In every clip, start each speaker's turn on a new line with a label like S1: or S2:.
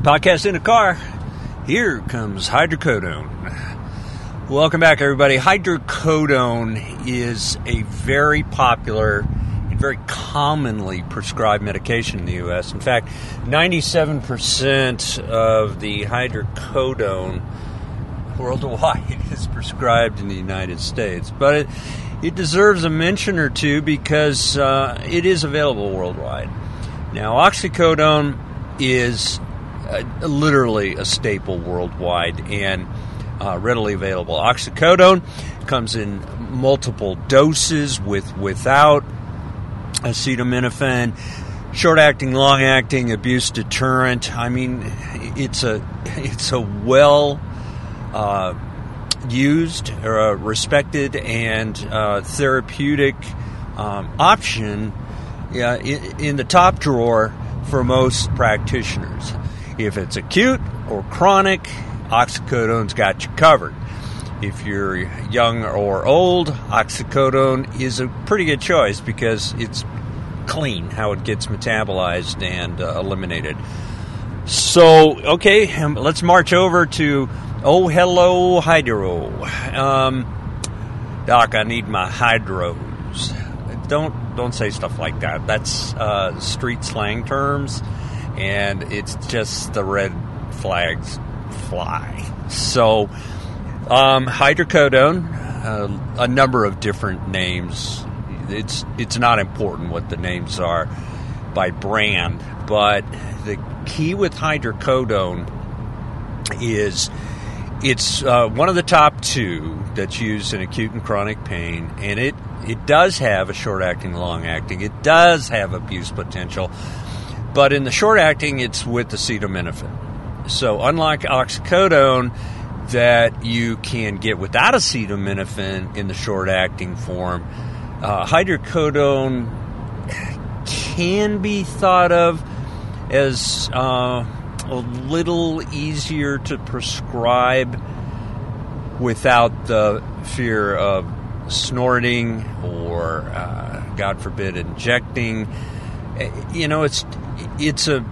S1: Podcast in a car. Here comes hydrocodone. Welcome back, everybody. Hydrocodone is a very popular and very commonly prescribed medication in the U.S. In fact, 97% of the hydrocodone worldwide is prescribed in the United States. But it, it deserves a mention or two because uh, it is available worldwide. Now, oxycodone is uh, literally a staple worldwide and uh, readily available. Oxycodone comes in multiple doses with without acetaminophen, short acting, long acting, abuse deterrent. I mean, it's a it's a well uh, used, or respected, and uh, therapeutic um, option in, in the top drawer for most practitioners. If it's acute or chronic, oxycodone's got you covered. If you're young or old, oxycodone is a pretty good choice because it's clean how it gets metabolized and uh, eliminated. So, okay, um, let's march over to Oh Hello Hydro. Um, Doc, I need my hydros. Don't don't say stuff like that. That's uh, street slang terms and it's just the red flags fly. So, um, hydrocodone, uh, a number of different names. It's it's not important what the names are by brand, but the key with hydrocodone is it's uh, one of the top two that's used in acute and chronic pain, and it it does have a short acting, long acting. It does have abuse potential, but in the short acting, it's with acetaminophen. So, unlike oxycodone, that you can get without acetaminophen in the short acting form, uh, hydrocodone can be thought of as uh, a little easier to prescribe without the fear of snorting or, uh, God forbid, injecting. You know, it's it's a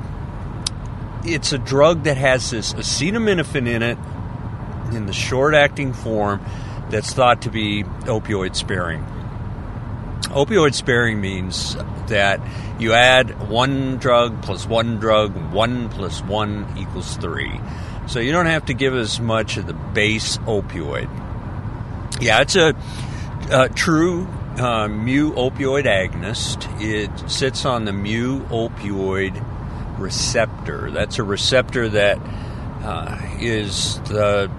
S1: it's a drug that has this acetaminophen in it in the short acting form that's thought to be opioid sparing. Opioid sparing means that you add one drug plus one drug, one plus one equals three. So you don't have to give as much of the base opioid. Yeah, it's a, a true uh, mu opioid agonist. It sits on the mu opioid receptor. That's a receptor that uh, is the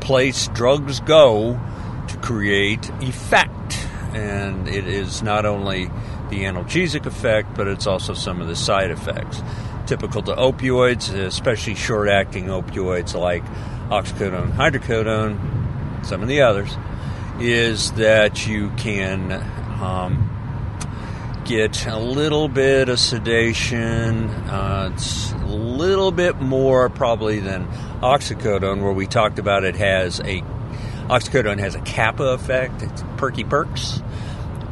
S1: place drugs go to create effect. And it is not only the analgesic effect, but it's also some of the side effects. Typical to opioids, especially short acting opioids like oxycodone, hydrocodone, some of the others is that you can um, get a little bit of sedation. Uh, it's a little bit more probably than oxycodone, where we talked about it has a oxycodone has a kappa effect. It's perky perks.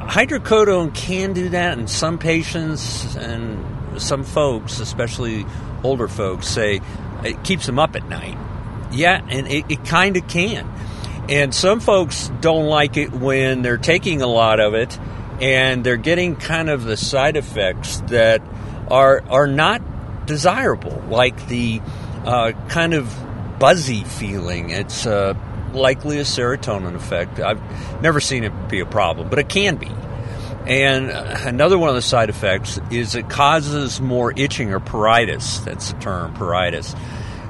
S1: Hydrocodone can do that in some patients and some folks, especially older folks, say it keeps them up at night. Yeah, and it, it kind of can. And some folks don't like it when they're taking a lot of it and they're getting kind of the side effects that are are not desirable, like the uh, kind of buzzy feeling. It's uh, likely a serotonin effect. I've never seen it be a problem, but it can be. And another one of the side effects is it causes more itching or pruritus. That's the term, pruritus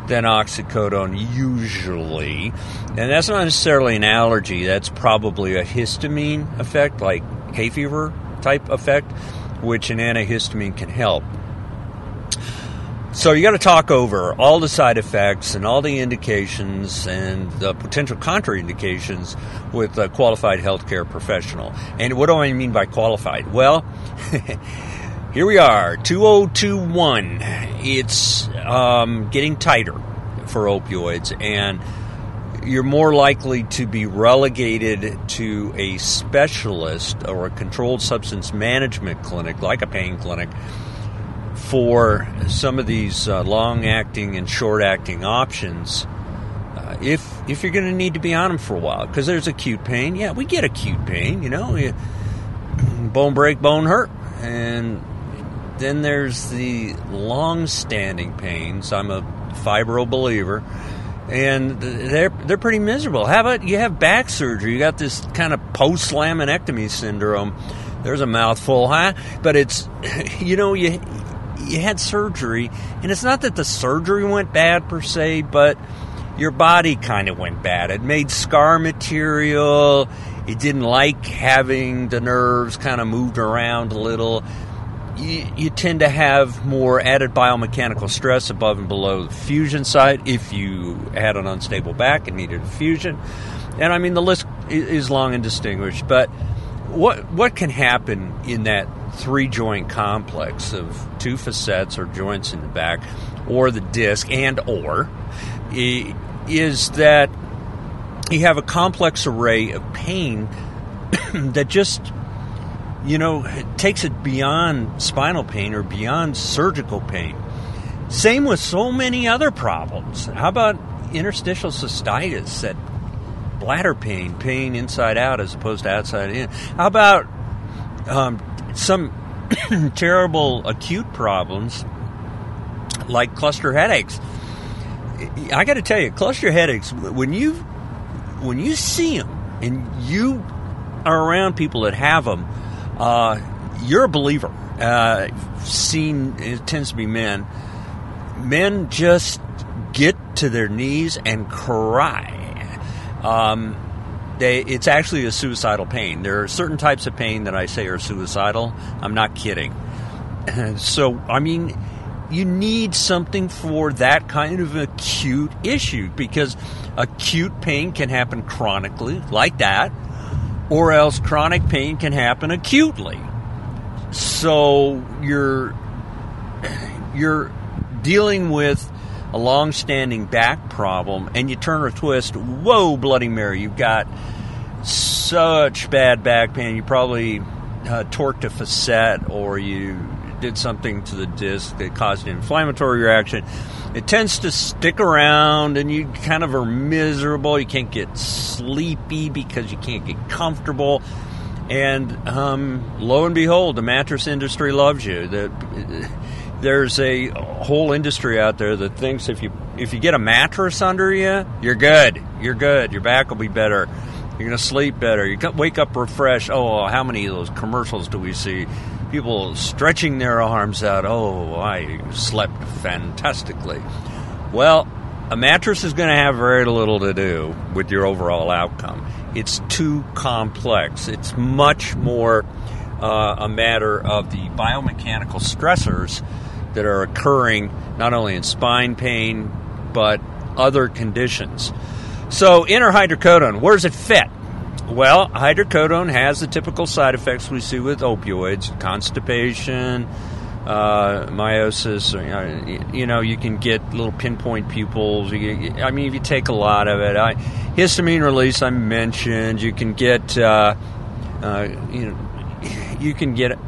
S1: than oxycodone usually. And that's not necessarily an allergy, that's probably a histamine effect, like hay fever type effect, which an antihistamine can help. So you got to talk over all the side effects and all the indications and the potential contraindications with a qualified healthcare professional. And what do I mean by qualified? Well, Here we are, 2021. It's um, getting tighter for opioids, and you're more likely to be relegated to a specialist or a controlled substance management clinic, like a pain clinic, for some of these uh, long-acting and short-acting options. Uh, if if you're going to need to be on them for a while, because there's acute pain. Yeah, we get acute pain. You know, you, bone break, bone hurt, and then there's the long-standing pains. I'm a fibro believer, and they're they're pretty miserable. How about you have back surgery? You got this kind of post-laminectomy syndrome. There's a mouthful, huh? But it's you know you you had surgery, and it's not that the surgery went bad per se, but your body kind of went bad. It made scar material. It didn't like having the nerves kind of moved around a little. You, you, tend to have more added biomechanical stress above and below the fusion site if you had an unstable back and needed a fusion. And I mean, the list is long and distinguished, but what what can happen in that three joint complex of two facets or joints in the back or the disc and or is that you have a complex array of pain that just you know it takes it beyond spinal pain or beyond surgical pain. Same with so many other problems. How about interstitial cystitis that bladder pain pain inside out as opposed to outside in? How about um, some terrible acute problems like cluster headaches? I got to tell you, cluster headaches. When you when you see them and you are around people that have them, uh, you're a believer. Uh, seen it tends to be men. Men just get to their knees and cry. Um, they, it's actually a suicidal pain. There are certain types of pain that I say are suicidal. I'm not kidding. So, I mean, you need something for that kind of acute issue because acute pain can happen chronically, like that, or else chronic pain can happen acutely. So you're you're dealing with a long-standing back problem, and you turn or twist. Whoa, Bloody Mary! You've got such bad back pain. You probably uh, torqued a facet, or you did something to the disc that caused an inflammatory reaction. It tends to stick around and you kind of are miserable. You can't get sleepy because you can't get comfortable. And um, lo and behold, the mattress industry loves you. The, there's a whole industry out there that thinks if you if you get a mattress under you, you're good. You're good. Your back will be better. You're going to sleep better. You wake up refreshed. Oh, how many of those commercials do we see? People stretching their arms out. Oh, I slept fantastically. Well, a mattress is going to have very little to do with your overall outcome. It's too complex. It's much more uh, a matter of the biomechanical stressors that are occurring not only in spine pain but other conditions. So, inner hydrocodone, where does it fit? Well, hydrocodone has the typical side effects we see with opioids constipation, uh, miosis. Or, you know, you can get little pinpoint pupils. I mean, if you take a lot of it, I, histamine release I mentioned. You can get, uh, uh, you know, you can get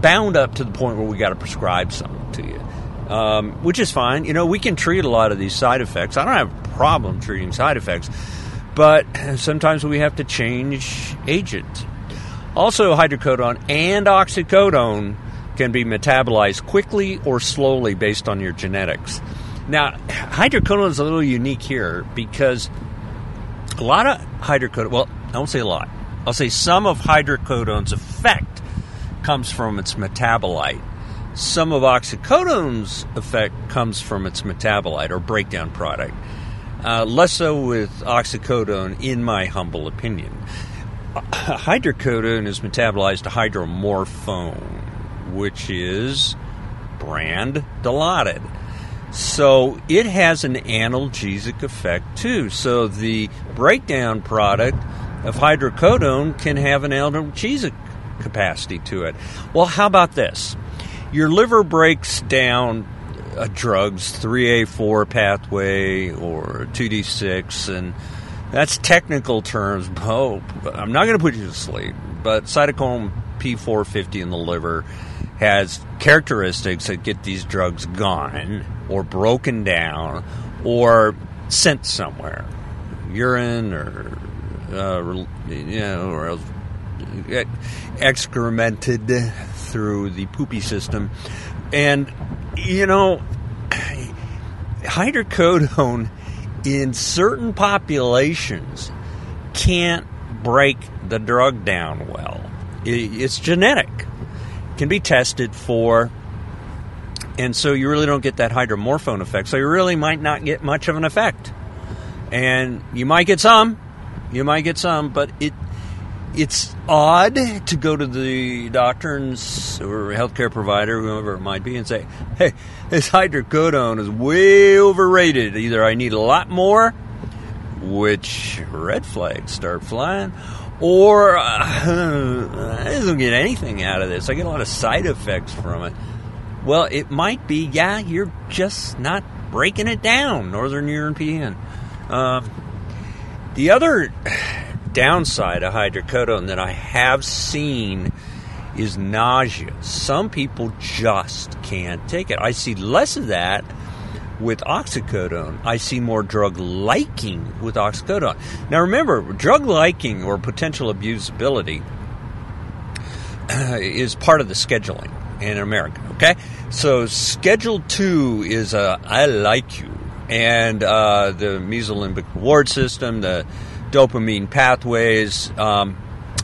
S1: bound up to the point where we got to prescribe something to you, um, which is fine. You know, we can treat a lot of these side effects. I don't have a problem treating side effects but sometimes we have to change agent. Also, hydrocodone and oxycodone can be metabolized quickly or slowly based on your genetics. Now, hydrocodone is a little unique here because a lot of hydrocodone, well, I won't say a lot, I'll say some of hydrocodone's effect comes from its metabolite. Some of oxycodone's effect comes from its metabolite or breakdown product. Uh, less so with oxycodone, in my humble opinion. Hydrocodone is metabolized to hydromorphone, which is brand dilaudid. So it has an analgesic effect too. So the breakdown product of hydrocodone can have an analgesic capacity to it. Well, how about this? Your liver breaks down a drugs 3A4 pathway or 2D6, and that's technical terms. Oh, I'm not going to put you to sleep, but cytochrome P450 in the liver has characteristics that get these drugs gone or broken down or sent somewhere, urine or uh, you know, or excremented through the poopy system, and you know, hydrocodone in certain populations can't break the drug down well. It's genetic, can be tested for, and so you really don't get that hydromorphone effect. So you really might not get much of an effect, and you might get some, you might get some, but it it's odd to go to the doctor or healthcare provider, whoever it might be, and say, "Hey, this hydrocodone is way overrated. Either I need a lot more, which red flags start flying, or uh, I don't get anything out of this. I get a lot of side effects from it." Well, it might be, yeah, you're just not breaking it down, Northern European. Um, the other downside of hydrocodone that I have seen is nausea. Some people just can't take it. I see less of that with oxycodone. I see more drug liking with oxycodone. Now remember, drug liking or potential abusability uh, is part of the scheduling in America, okay? So Schedule 2 is a I like you and uh, the mesolimbic reward system, the dopamine pathways um,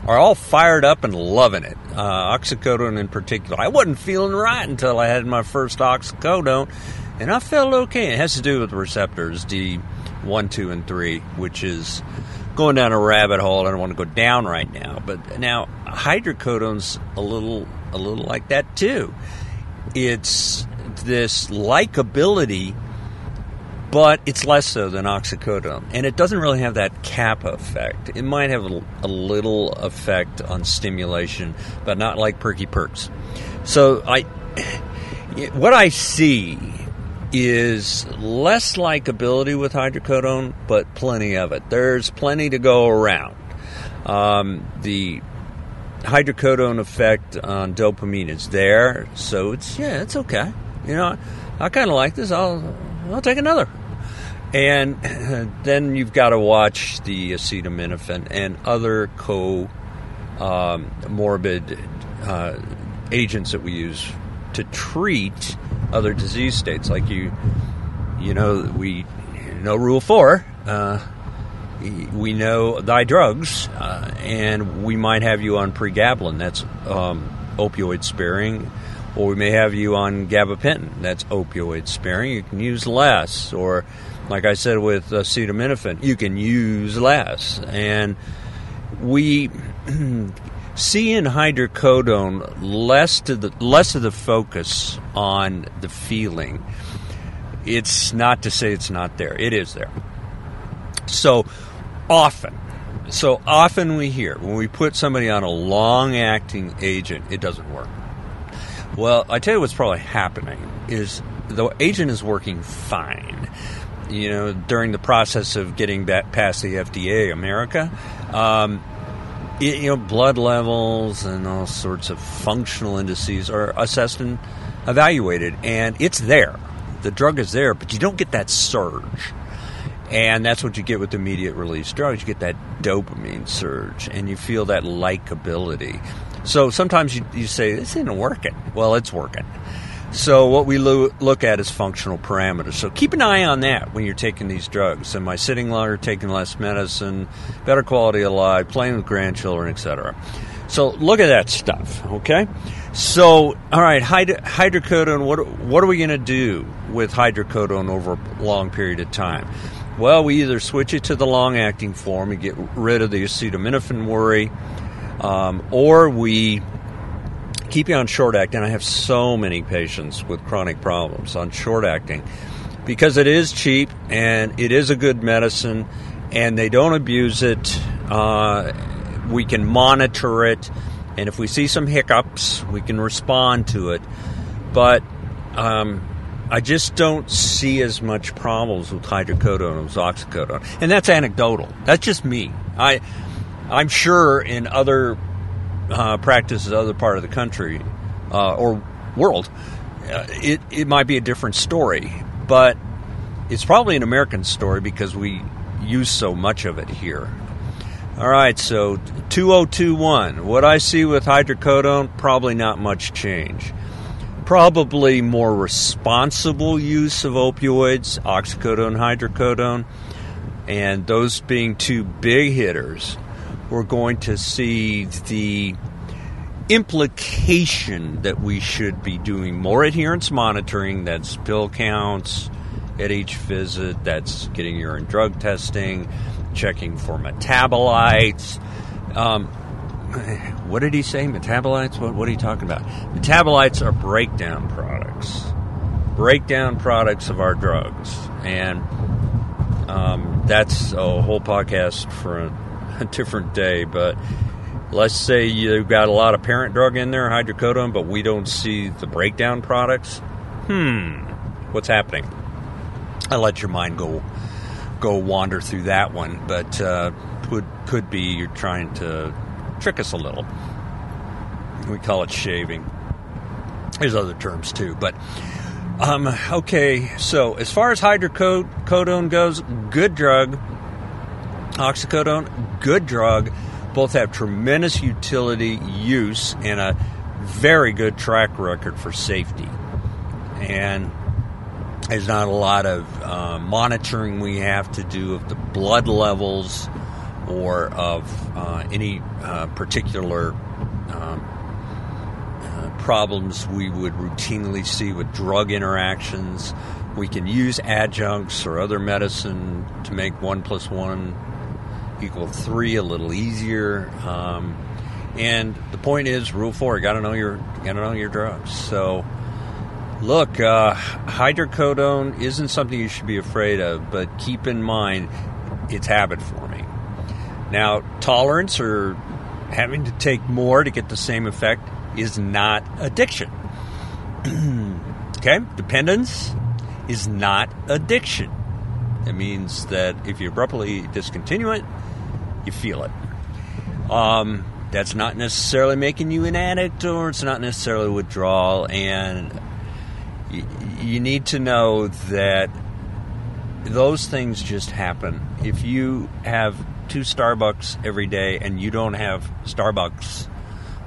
S1: are all fired up and loving it. Uh, oxycodone in particular. I wasn't feeling right until I had my first oxycodone, and I felt okay. It has to do with the receptors D1, 2, and 3, which is going down a rabbit hole. I don't want to go down right now, but now hydrocodone's a little a little like that too. It's this likability but it's less so than oxycodone. And it doesn't really have that kappa effect. It might have a, little effect on stimulation, but not like perky perks. So I, what I see is less likability with hydrocodone, but plenty of it. There's plenty to go around. Um, the hydrocodone effect on dopamine is there, so it's yeah, it's okay. You know, I kind of like this. I'll I'll take another. And then you've got to watch the acetaminophen and other co um, morbid uh, agents that we use to treat other disease states. Like you, you know, we know Rule Four. Uh, we know thy drugs, uh, and we might have you on pregabalin. That's um, opioid sparing or we may have you on gabapentin. That's opioid sparing. You can use less, or like I said with uh, acetaminophen, you can use less. And we see in hydrocodone less to the less of the focus on the feeling. It's not to say it's not there. It is there. So often, so often we hear when we put somebody on a long-acting agent, it doesn't work. Well, I tell you what's probably happening is the agent is working fine. You know, during the process of getting back past the FDA, America, um, it, you know, blood levels and all sorts of functional indices are assessed and evaluated, and it's there. The drug is there, but you don't get that surge. And that's what you get with immediate release drugs. You get that dopamine surge, and you feel that likability. So sometimes you, you say, this isn't working. Well, it's working. So what we lo- look at is functional parameters. So keep an eye on that when you're taking these drugs. Am I sitting longer, taking less medicine, better quality of life, playing with grandchildren, etc. So look at that stuff, okay? So, all right, hyd- hydrocodone, what, what are we going to do with hydrocodone over a long period of time? Well, we either switch it to the long acting form and get rid of the acetaminophen worry, um, or we keep you on short acting. I have so many patients with chronic problems on short acting because it is cheap and it is a good medicine and they don't abuse it. Uh, we can monitor it, and if we see some hiccups, we can respond to it. But um, I just don't see as much problems with hydrocodone as oxycodone, and that's anecdotal. That's just me. I I'm sure in other uh, practices, other part of the country, uh, or world, uh, it, it might be a different story. But it's probably an American story because we use so much of it here. All right, so 2021. What I see with hydrocodone, probably not much change. Probably more responsible use of opioids, oxycodone, hydrocodone, and those being two big hitters. We're going to see the implication that we should be doing more adherence monitoring that's pill counts at each visit, that's getting urine drug testing, checking for metabolites. Um, what did he say? Metabolites? What, what are you talking about? Metabolites are breakdown products, breakdown products of our drugs. And um, that's a whole podcast for a, different day, but let's say you've got a lot of parent drug in there, hydrocodone, but we don't see the breakdown products. Hmm, what's happening? I let your mind go go wander through that one, but uh, could could be you're trying to trick us a little. We call it shaving. There's other terms too, but um, okay. So as far as hydrocodone goes, good drug. Oxycodone, good drug both have tremendous utility use and a very good track record for safety. And there's not a lot of uh, monitoring we have to do of the blood levels or of uh, any uh, particular um, uh, problems we would routinely see with drug interactions. We can use adjuncts or other medicine to make one plus one equal three a little easier. Um, and the point is, rule four: you got to know your got to know your drugs. So, look, uh, hydrocodone isn't something you should be afraid of, but keep in mind it's habit forming. Now, tolerance or having to take more to get the same effect is not addiction. okay, dependence is not addiction. It means that if you abruptly discontinue it, you feel it. Um, that's not necessarily making you an addict or it's not necessarily withdrawal. And you, you need to know that those things just happen. If you have two Starbucks every day and you don't have Starbucks,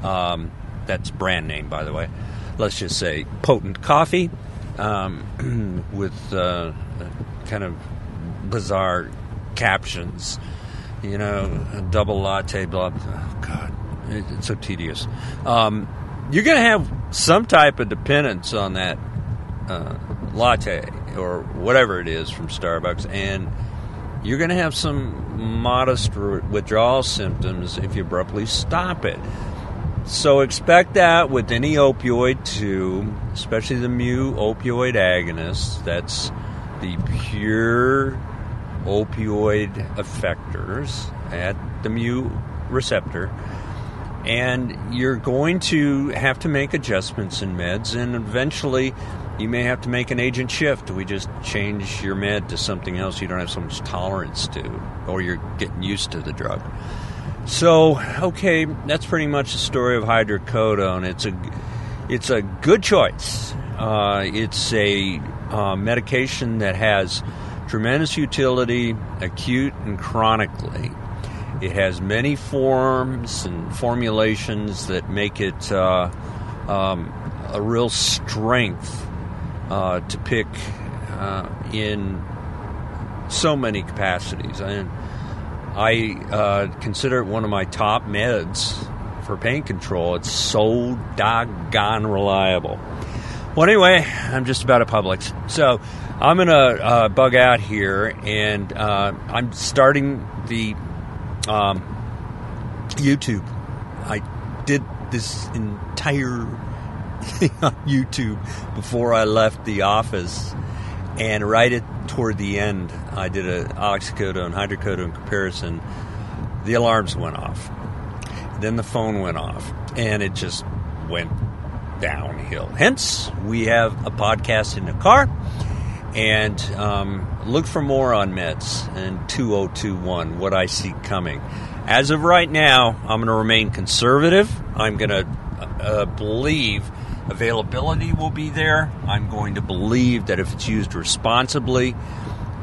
S1: um, that's brand name, by the way. Let's just say potent coffee um, with uh, kind of bizarre captions you know, a double latte, blah, blah. Oh, God, it, it's so tedious. Um, you're going to have some type of dependence on that uh, latte or whatever it is from Starbucks, and you're going to have some modest withdrawal symptoms if you abruptly stop it. So expect that with any opioid too, especially the mu opioid agonists. That's the pure opioid effectors at the mu receptor. And you're going to have to make adjustments in meds, and eventually you may have to make an agent shift. We just change your med to something else you don't have so much tolerance to, or you're getting used to the drug. So, okay, that's pretty much the story of hydrocodone. It's a it's a good choice. Uh, it's a uh, medication that has tremendous utility, acute and chronically. It has many forms and formulations that make it uh, um, a real strength uh, to pick uh, in so many capacities. And I uh, consider it one of my top meds for pain control. It's so doggone reliable. Well, anyway, I'm just about at Publix. So I'm going to uh, bug out here, and uh, I'm starting the um, YouTube. I did this entire thing on YouTube before I left the office, and right at toward the end, I did an oxycodone hydrocodone comparison. The alarms went off. Then the phone went off, and it just went downhill. Hence, we have a podcast in the car. And um, look for more on meds in 2021, what I see coming. As of right now, I'm going to remain conservative. I'm going to uh, believe Availability will be there. I'm going to believe that if it's used responsibly,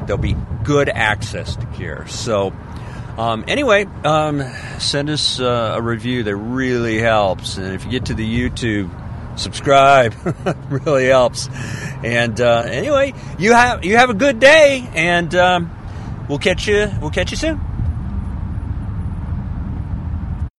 S1: there'll be good access to care. So, um, anyway, um, send us uh, a review. That really helps. And if you get to the YouTube, subscribe. really helps. And uh, anyway, you have you have a good day, and um, we'll catch you. We'll catch you soon.